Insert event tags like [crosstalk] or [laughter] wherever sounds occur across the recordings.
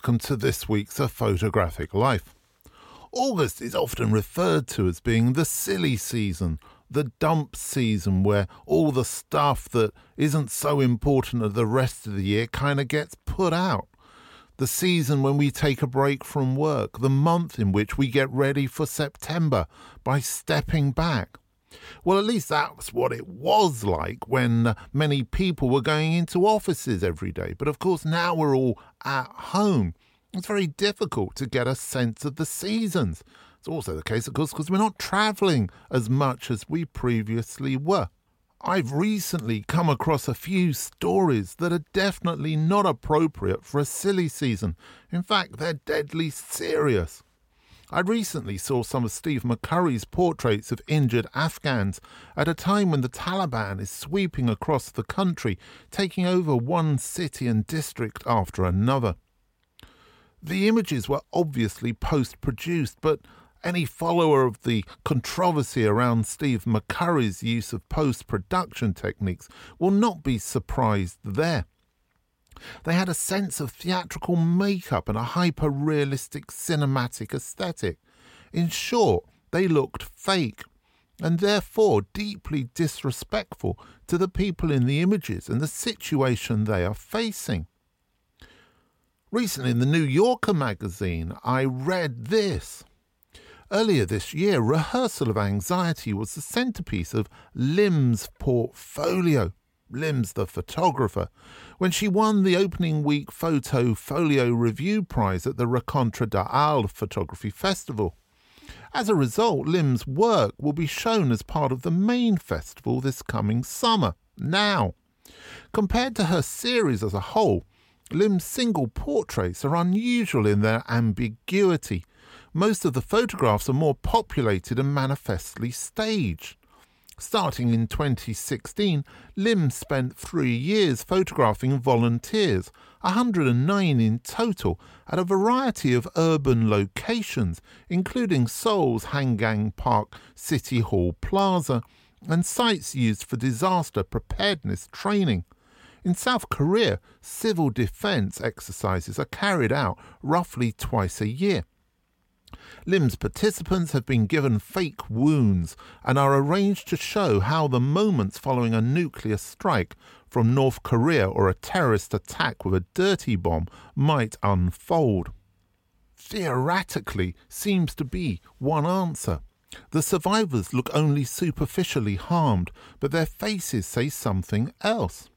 Welcome to this week's A Photographic Life. August is often referred to as being the silly season, the dump season where all the stuff that isn't so important of the rest of the year kind of gets put out. The season when we take a break from work, the month in which we get ready for September by stepping back. Well, at least that's what it was like when uh, many people were going into offices every day. But of course, now we're all at home. It's very difficult to get a sense of the seasons. It's also the case, of course, because we're not travelling as much as we previously were. I've recently come across a few stories that are definitely not appropriate for a silly season. In fact, they're deadly serious. I recently saw some of Steve McCurry's portraits of injured Afghans at a time when the Taliban is sweeping across the country, taking over one city and district after another. The images were obviously post produced, but any follower of the controversy around Steve McCurry's use of post production techniques will not be surprised there. They had a sense of theatrical makeup and a hyper realistic cinematic aesthetic. In short, they looked fake and therefore deeply disrespectful to the people in the images and the situation they are facing. Recently, in the New Yorker magazine, I read this. Earlier this year, Rehearsal of Anxiety was the centerpiece of Lim's portfolio. Lim's the photographer, when she won the opening week Photo Folio Review Prize at the Rencontres d'Arles Photography Festival. As a result, Lim's work will be shown as part of the main festival this coming summer. Now, compared to her series as a whole, Lim's single portraits are unusual in their ambiguity. Most of the photographs are more populated and manifestly staged. Starting in 2016, Lim spent three years photographing volunteers, 109 in total, at a variety of urban locations, including Seoul's Hangang Park City Hall Plaza and sites used for disaster preparedness training. In South Korea, civil defense exercises are carried out roughly twice a year. Lim's participants have been given fake wounds and are arranged to show how the moments following a nuclear strike from North Korea or a terrorist attack with a dirty bomb might unfold. Theoretically seems to be one answer. The survivors look only superficially harmed, but their faces say something else.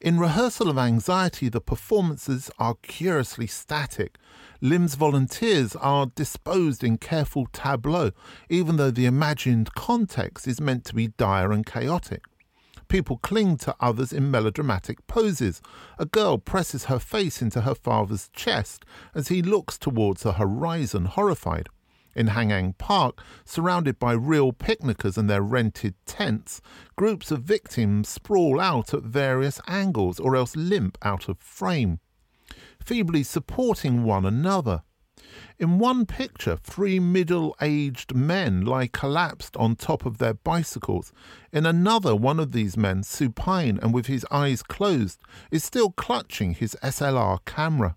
In Rehearsal of Anxiety, the performances are curiously static. Lim's volunteers are disposed in careful tableau, even though the imagined context is meant to be dire and chaotic. People cling to others in melodramatic poses. A girl presses her face into her father's chest as he looks towards the horizon, horrified. In Hangang Park, surrounded by real picnickers and their rented tents, groups of victims sprawl out at various angles or else limp out of frame, feebly supporting one another. In one picture, three middle aged men lie collapsed on top of their bicycles. In another, one of these men, supine and with his eyes closed, is still clutching his SLR camera.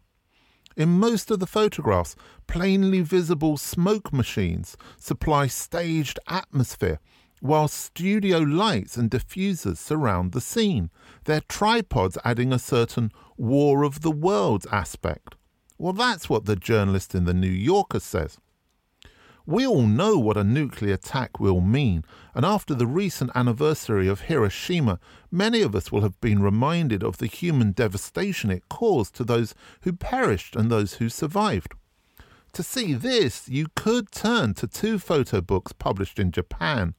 In most of the photographs, plainly visible smoke machines supply staged atmosphere, while studio lights and diffusers surround the scene, their tripods adding a certain War of the Worlds aspect. Well, that's what the journalist in The New Yorker says. We all know what a nuclear attack will mean, and after the recent anniversary of Hiroshima, many of us will have been reminded of the human devastation it caused to those who perished and those who survived. To see this, you could turn to two photo books published in Japan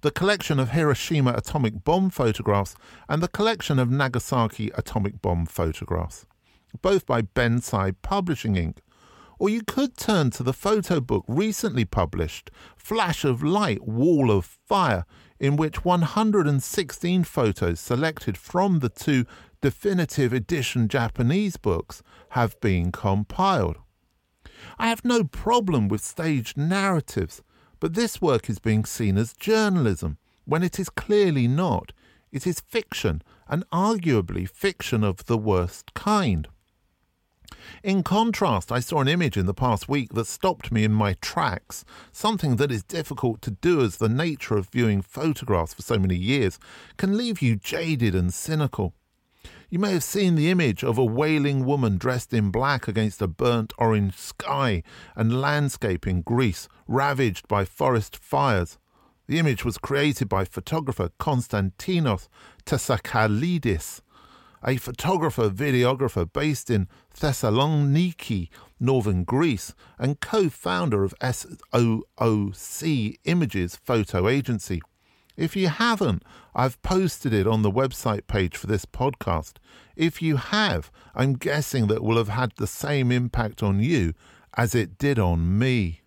the collection of Hiroshima atomic bomb photographs and the collection of Nagasaki atomic bomb photographs, both by Bensei Publishing Inc. Or you could turn to the photo book recently published, Flash of Light, Wall of Fire, in which 116 photos selected from the two definitive edition Japanese books have been compiled. I have no problem with staged narratives, but this work is being seen as journalism when it is clearly not. It is fiction, and arguably fiction of the worst kind. In contrast, I saw an image in the past week that stopped me in my tracks, something that is difficult to do as the nature of viewing photographs for so many years can leave you jaded and cynical. You may have seen the image of a wailing woman dressed in black against a burnt orange sky and landscape in Greece, ravaged by forest fires. The image was created by photographer Konstantinos Tsakalidis, a photographer videographer based in Thessaloniki, northern Greece, and co founder of SOOC Images Photo Agency. If you haven't, I've posted it on the website page for this podcast. If you have, I'm guessing that will have had the same impact on you as it did on me.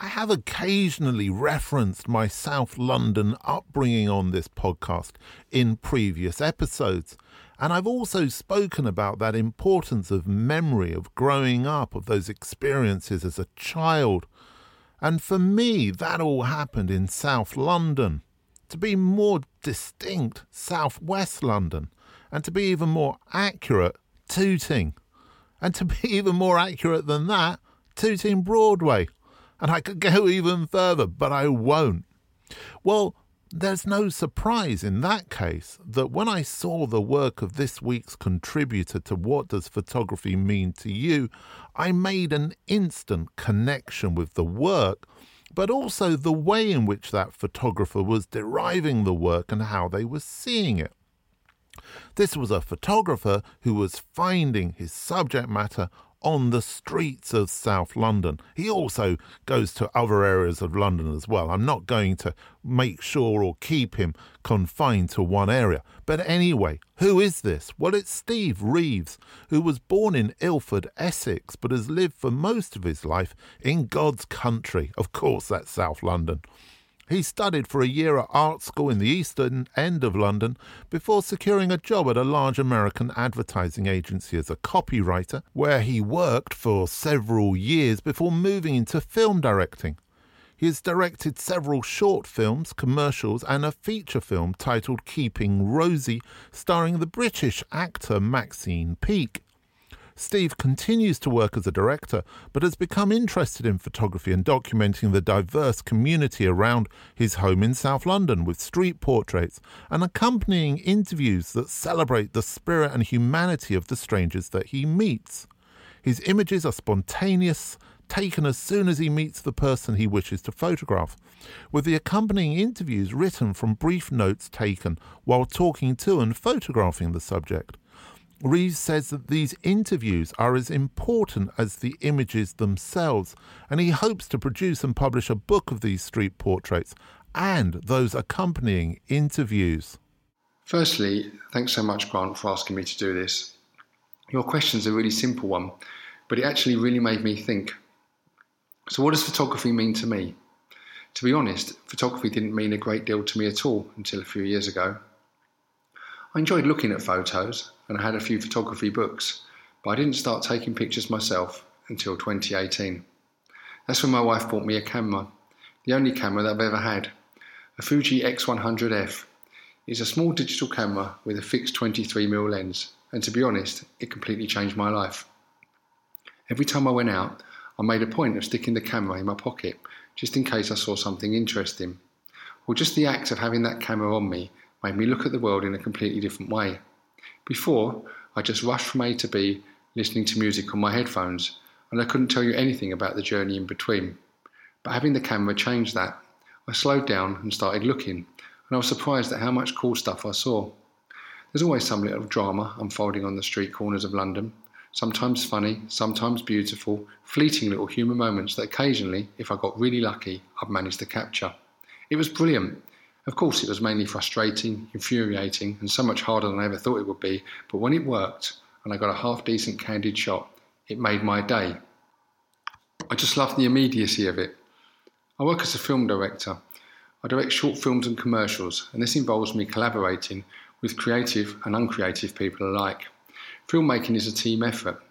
I have occasionally referenced my South London upbringing on this podcast in previous episodes, and I've also spoken about that importance of memory, of growing up, of those experiences as a child. And for me, that all happened in South London to be more distinct, southwest London, and to be even more accurate, Tooting, and to [laughs] be even more accurate than that, Tooting Broadway. And I could go even further, but I won't. Well, there's no surprise in that case that when I saw the work of this week's contributor to What Does Photography Mean to You, I made an instant connection with the work but also the way in which that photographer was deriving the work and how they were seeing it. This was a photographer who was finding his subject matter on the streets of South London. He also goes to other areas of London as well. I'm not going to make sure or keep him confined to one area. But anyway, who is this? Well, it's Steve Reeves, who was born in Ilford, Essex, but has lived for most of his life in God's country. Of course, that's South London. He studied for a year at art school in the eastern end of London before securing a job at a large American advertising agency as a copywriter, where he worked for several years before moving into film directing. He has directed several short films, commercials, and a feature film titled Keeping Rosy, starring the British actor Maxine Peake. Steve continues to work as a director, but has become interested in photography and documenting the diverse community around his home in South London with street portraits and accompanying interviews that celebrate the spirit and humanity of the strangers that he meets. His images are spontaneous, taken as soon as he meets the person he wishes to photograph, with the accompanying interviews written from brief notes taken while talking to and photographing the subject. Reeves says that these interviews are as important as the images themselves, and he hopes to produce and publish a book of these street portraits and those accompanying interviews. Firstly, thanks so much, Grant, for asking me to do this. Your question's a really simple one, but it actually really made me think. So, what does photography mean to me? To be honest, photography didn't mean a great deal to me at all until a few years ago. I enjoyed looking at photos and I had a few photography books, but I didn't start taking pictures myself until 2018. That's when my wife bought me a camera, the only camera that I've ever had, a Fuji X100F. It's a small digital camera with a fixed 23mm lens, and to be honest, it completely changed my life. Every time I went out, I made a point of sticking the camera in my pocket just in case I saw something interesting. Or just the act of having that camera on me made me look at the world in a completely different way. Before, I just rushed from A to B listening to music on my headphones, and I couldn't tell you anything about the journey in between. But having the camera changed that. I slowed down and started looking, and I was surprised at how much cool stuff I saw. There's always some little drama unfolding on the street corners of London, sometimes funny, sometimes beautiful, fleeting little human moments that occasionally, if I got really lucky, I've managed to capture. It was brilliant, of course, it was mainly frustrating, infuriating, and so much harder than I ever thought it would be, but when it worked and I got a half decent candid shot, it made my day. I just love the immediacy of it. I work as a film director. I direct short films and commercials, and this involves me collaborating with creative and uncreative people alike. Filmmaking is a team effort.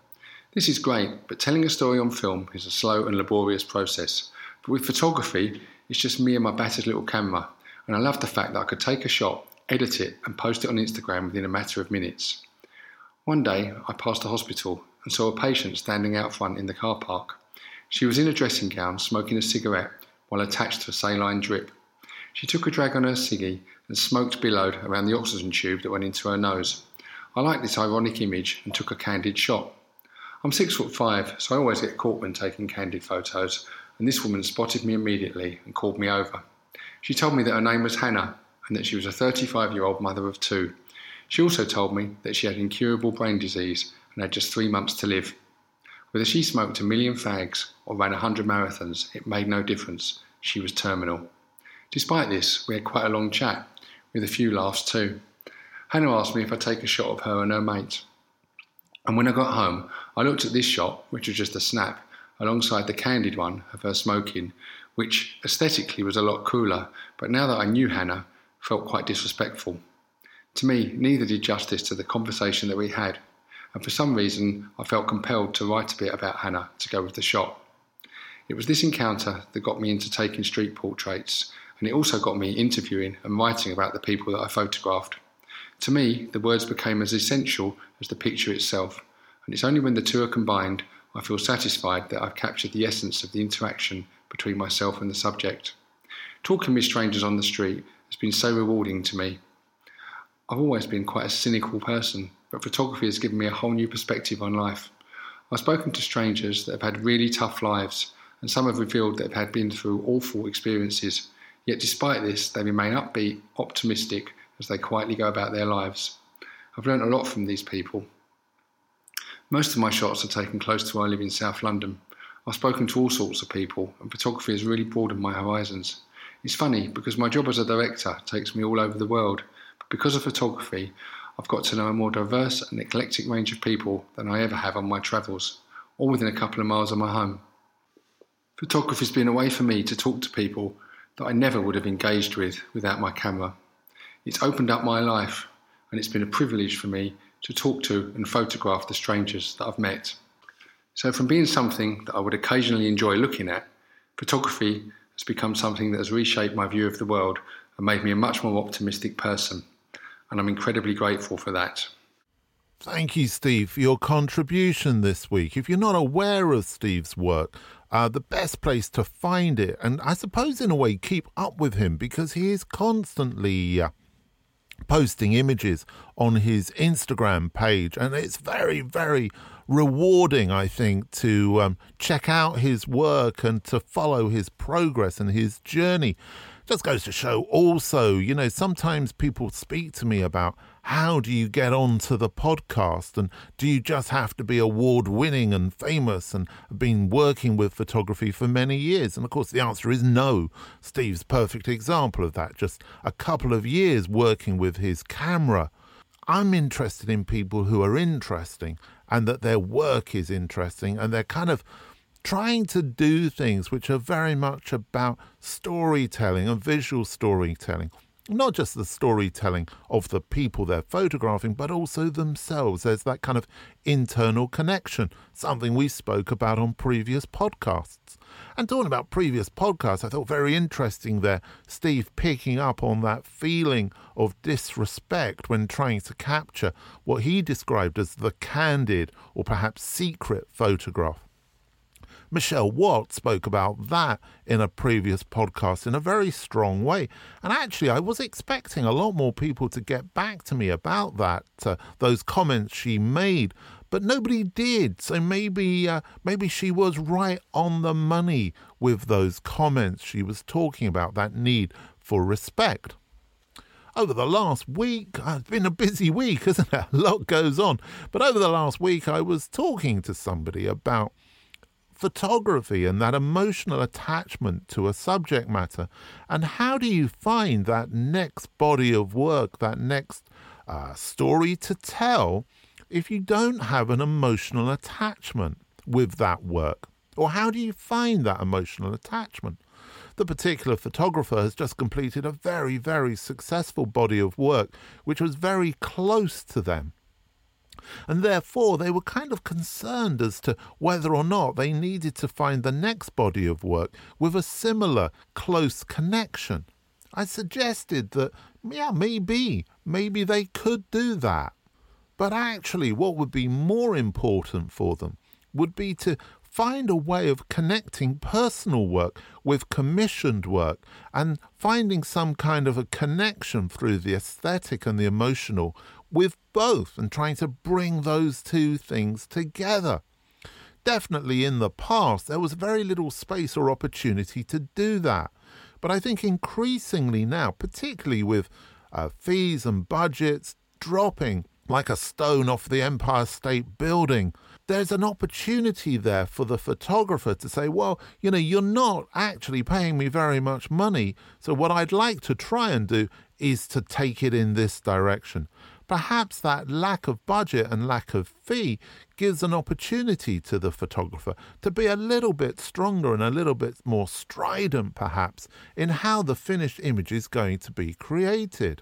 This is great, but telling a story on film is a slow and laborious process. But with photography, it's just me and my battered little camera, and I loved the fact that I could take a shot, edit it, and post it on Instagram within a matter of minutes. One day, I passed a hospital, and saw a patient standing out front in the car park. She was in a dressing gown, smoking a cigarette while attached to a saline drip. She took a drag on her ciggy and smoked billowed around the oxygen tube that went into her nose. I liked this ironic image and took a candid shot. I'm six foot five, so I always get caught when taking candid photos, and this woman spotted me immediately and called me over. She told me that her name was Hannah and that she was a 35 year old mother of two. She also told me that she had incurable brain disease and had just three months to live. Whether she smoked a million fags or ran a hundred marathons, it made no difference. She was terminal. Despite this, we had quite a long chat, with a few laughs too. Hannah asked me if I'd take a shot of her and her mate. And when I got home, I looked at this shot, which was just a snap, alongside the candid one of her smoking, which aesthetically was a lot cooler, but now that I knew Hannah, felt quite disrespectful. To me, neither did justice to the conversation that we had, and for some reason I felt compelled to write a bit about Hannah to go with the shot. It was this encounter that got me into taking street portraits, and it also got me interviewing and writing about the people that I photographed. To me, the words became as essential as the picture itself, and it's only when the two are combined I feel satisfied that I've captured the essence of the interaction between myself and the subject. Talking with strangers on the street has been so rewarding to me. I've always been quite a cynical person, but photography has given me a whole new perspective on life. I've spoken to strangers that have had really tough lives, and some have revealed that they've been through awful experiences. Yet, despite this, they remain upbeat, optimistic, as they quietly go about their lives. I've learned a lot from these people. Most of my shots are taken close to where I live in South London. I've spoken to all sorts of people, and photography has really broadened my horizons. It's funny because my job as a director takes me all over the world, but because of photography, I've got to know a more diverse and eclectic range of people than I ever have on my travels, all within a couple of miles of my home. Photography's been a way for me to talk to people that I never would have engaged with without my camera. It's opened up my life, and it's been a privilege for me to talk to and photograph the strangers that I've met. So, from being something that I would occasionally enjoy looking at, photography has become something that has reshaped my view of the world and made me a much more optimistic person. And I'm incredibly grateful for that. Thank you, Steve, for your contribution this week. If you're not aware of Steve's work, uh, the best place to find it, and I suppose in a way keep up with him because he is constantly uh, posting images on his Instagram page, and it's very, very rewarding, I think, to um, check out his work and to follow his progress and his journey. Just goes to show also, you know, sometimes people speak to me about how do you get onto the podcast and do you just have to be award winning and famous and have been working with photography for many years? And of course, the answer is no. Steve's perfect example of that. Just a couple of years working with his camera. I'm interested in people who are interesting and that their work is interesting and they're kind of trying to do things which are very much about storytelling and visual storytelling not just the storytelling of the people they're photographing, but also themselves. There's that kind of internal connection, something we spoke about on previous podcasts. And talking about previous podcasts, I thought very interesting there, Steve picking up on that feeling of disrespect when trying to capture what he described as the candid or perhaps secret photograph. Michelle Watt spoke about that in a previous podcast in a very strong way. And actually, I was expecting a lot more people to get back to me about that, uh, those comments she made, but nobody did. So maybe, uh, maybe she was right on the money with those comments. She was talking about that need for respect over the last week, uh, it's been a busy week, [laughs] isn't it? A lot goes on. But over the last week, I was talking to somebody about photography and that emotional attachment to a subject matter. And how do you find that next body of work, that next uh, story to tell, if you don't have an emotional attachment with that work? Or how do you find that emotional attachment? The particular photographer has just completed a very, very successful body of work which was very close to them and therefore they were kind of concerned as to whether or not they needed to find the next body of work with a similar close connection. I suggested that, yeah, maybe, maybe they could do that. But actually, what would be more important for them would be to find a way of connecting personal work with commissioned work and finding some kind of a connection through the aesthetic and the emotional with both and trying to bring those two things together. Definitely in the past, there was very little space or opportunity to do that. But I think increasingly now, particularly with uh, fees and budgets dropping like a stone off the Empire State Building. There's an opportunity there for the photographer to say, well, you know, you're not actually paying me very much money. So, what I'd like to try and do is to take it in this direction. Perhaps that lack of budget and lack of fee gives an opportunity to the photographer to be a little bit stronger and a little bit more strident, perhaps, in how the finished image is going to be created.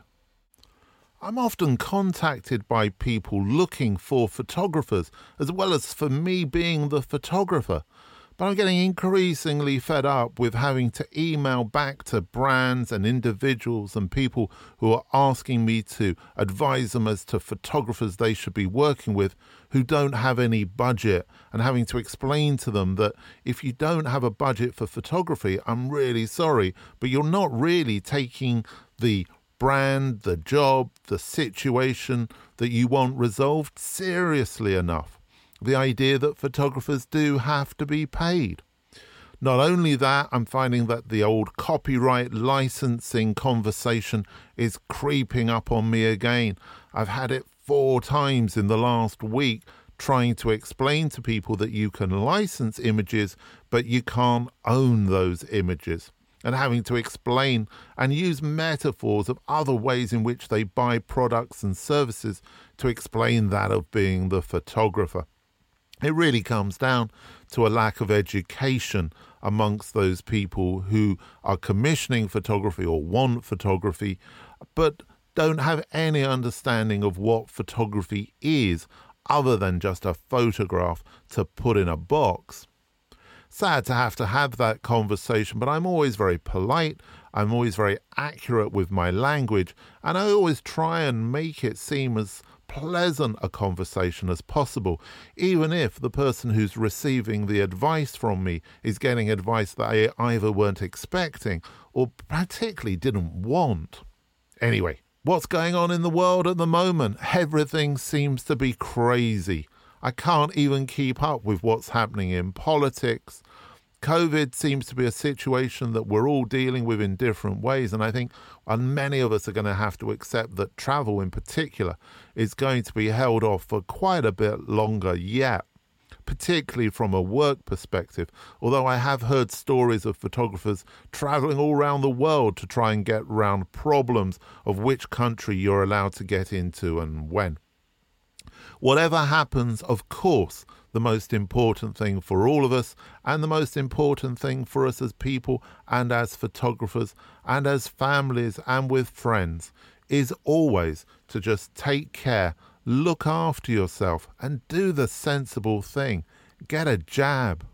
I'm often contacted by people looking for photographers, as well as for me being the photographer. But I'm getting increasingly fed up with having to email back to brands and individuals and people who are asking me to advise them as to photographers they should be working with who don't have any budget and having to explain to them that if you don't have a budget for photography, I'm really sorry, but you're not really taking the brand, the job, the situation that you want resolved seriously enough. The idea that photographers do have to be paid. Not only that, I'm finding that the old copyright licensing conversation is creeping up on me again. I've had it four times in the last week trying to explain to people that you can license images, but you can't own those images and having to explain and use metaphors of other ways in which they buy products and services to explain that of being the photographer. It really comes down to a lack of education amongst those people who are commissioning photography or want photography, but don't have any understanding of what photography is other than just a photograph to put in a box sad to have to have that conversation, but I'm always very polite. I'm always very accurate with my language, and I always try and make it seem as pleasant a conversation as possible, even if the person who's receiving the advice from me is getting advice that they either weren't expecting or particularly didn't want. Anyway, what's going on in the world at the moment? Everything seems to be crazy. I can't even keep up with what's happening in politics. COVID seems to be a situation that we're all dealing with in different ways. And I think and many of us are going to have to accept that travel in particular is going to be held off for quite a bit longer yet, particularly from a work perspective. Although I have heard stories of photographers traveling all around the world to try and get around problems of which country you're allowed to get into and when. Whatever happens, of course, the most important thing for all of us, and the most important thing for us as people and as photographers and as families and with friends is always to just take care, look after yourself, and do the sensible thing. Get a jab.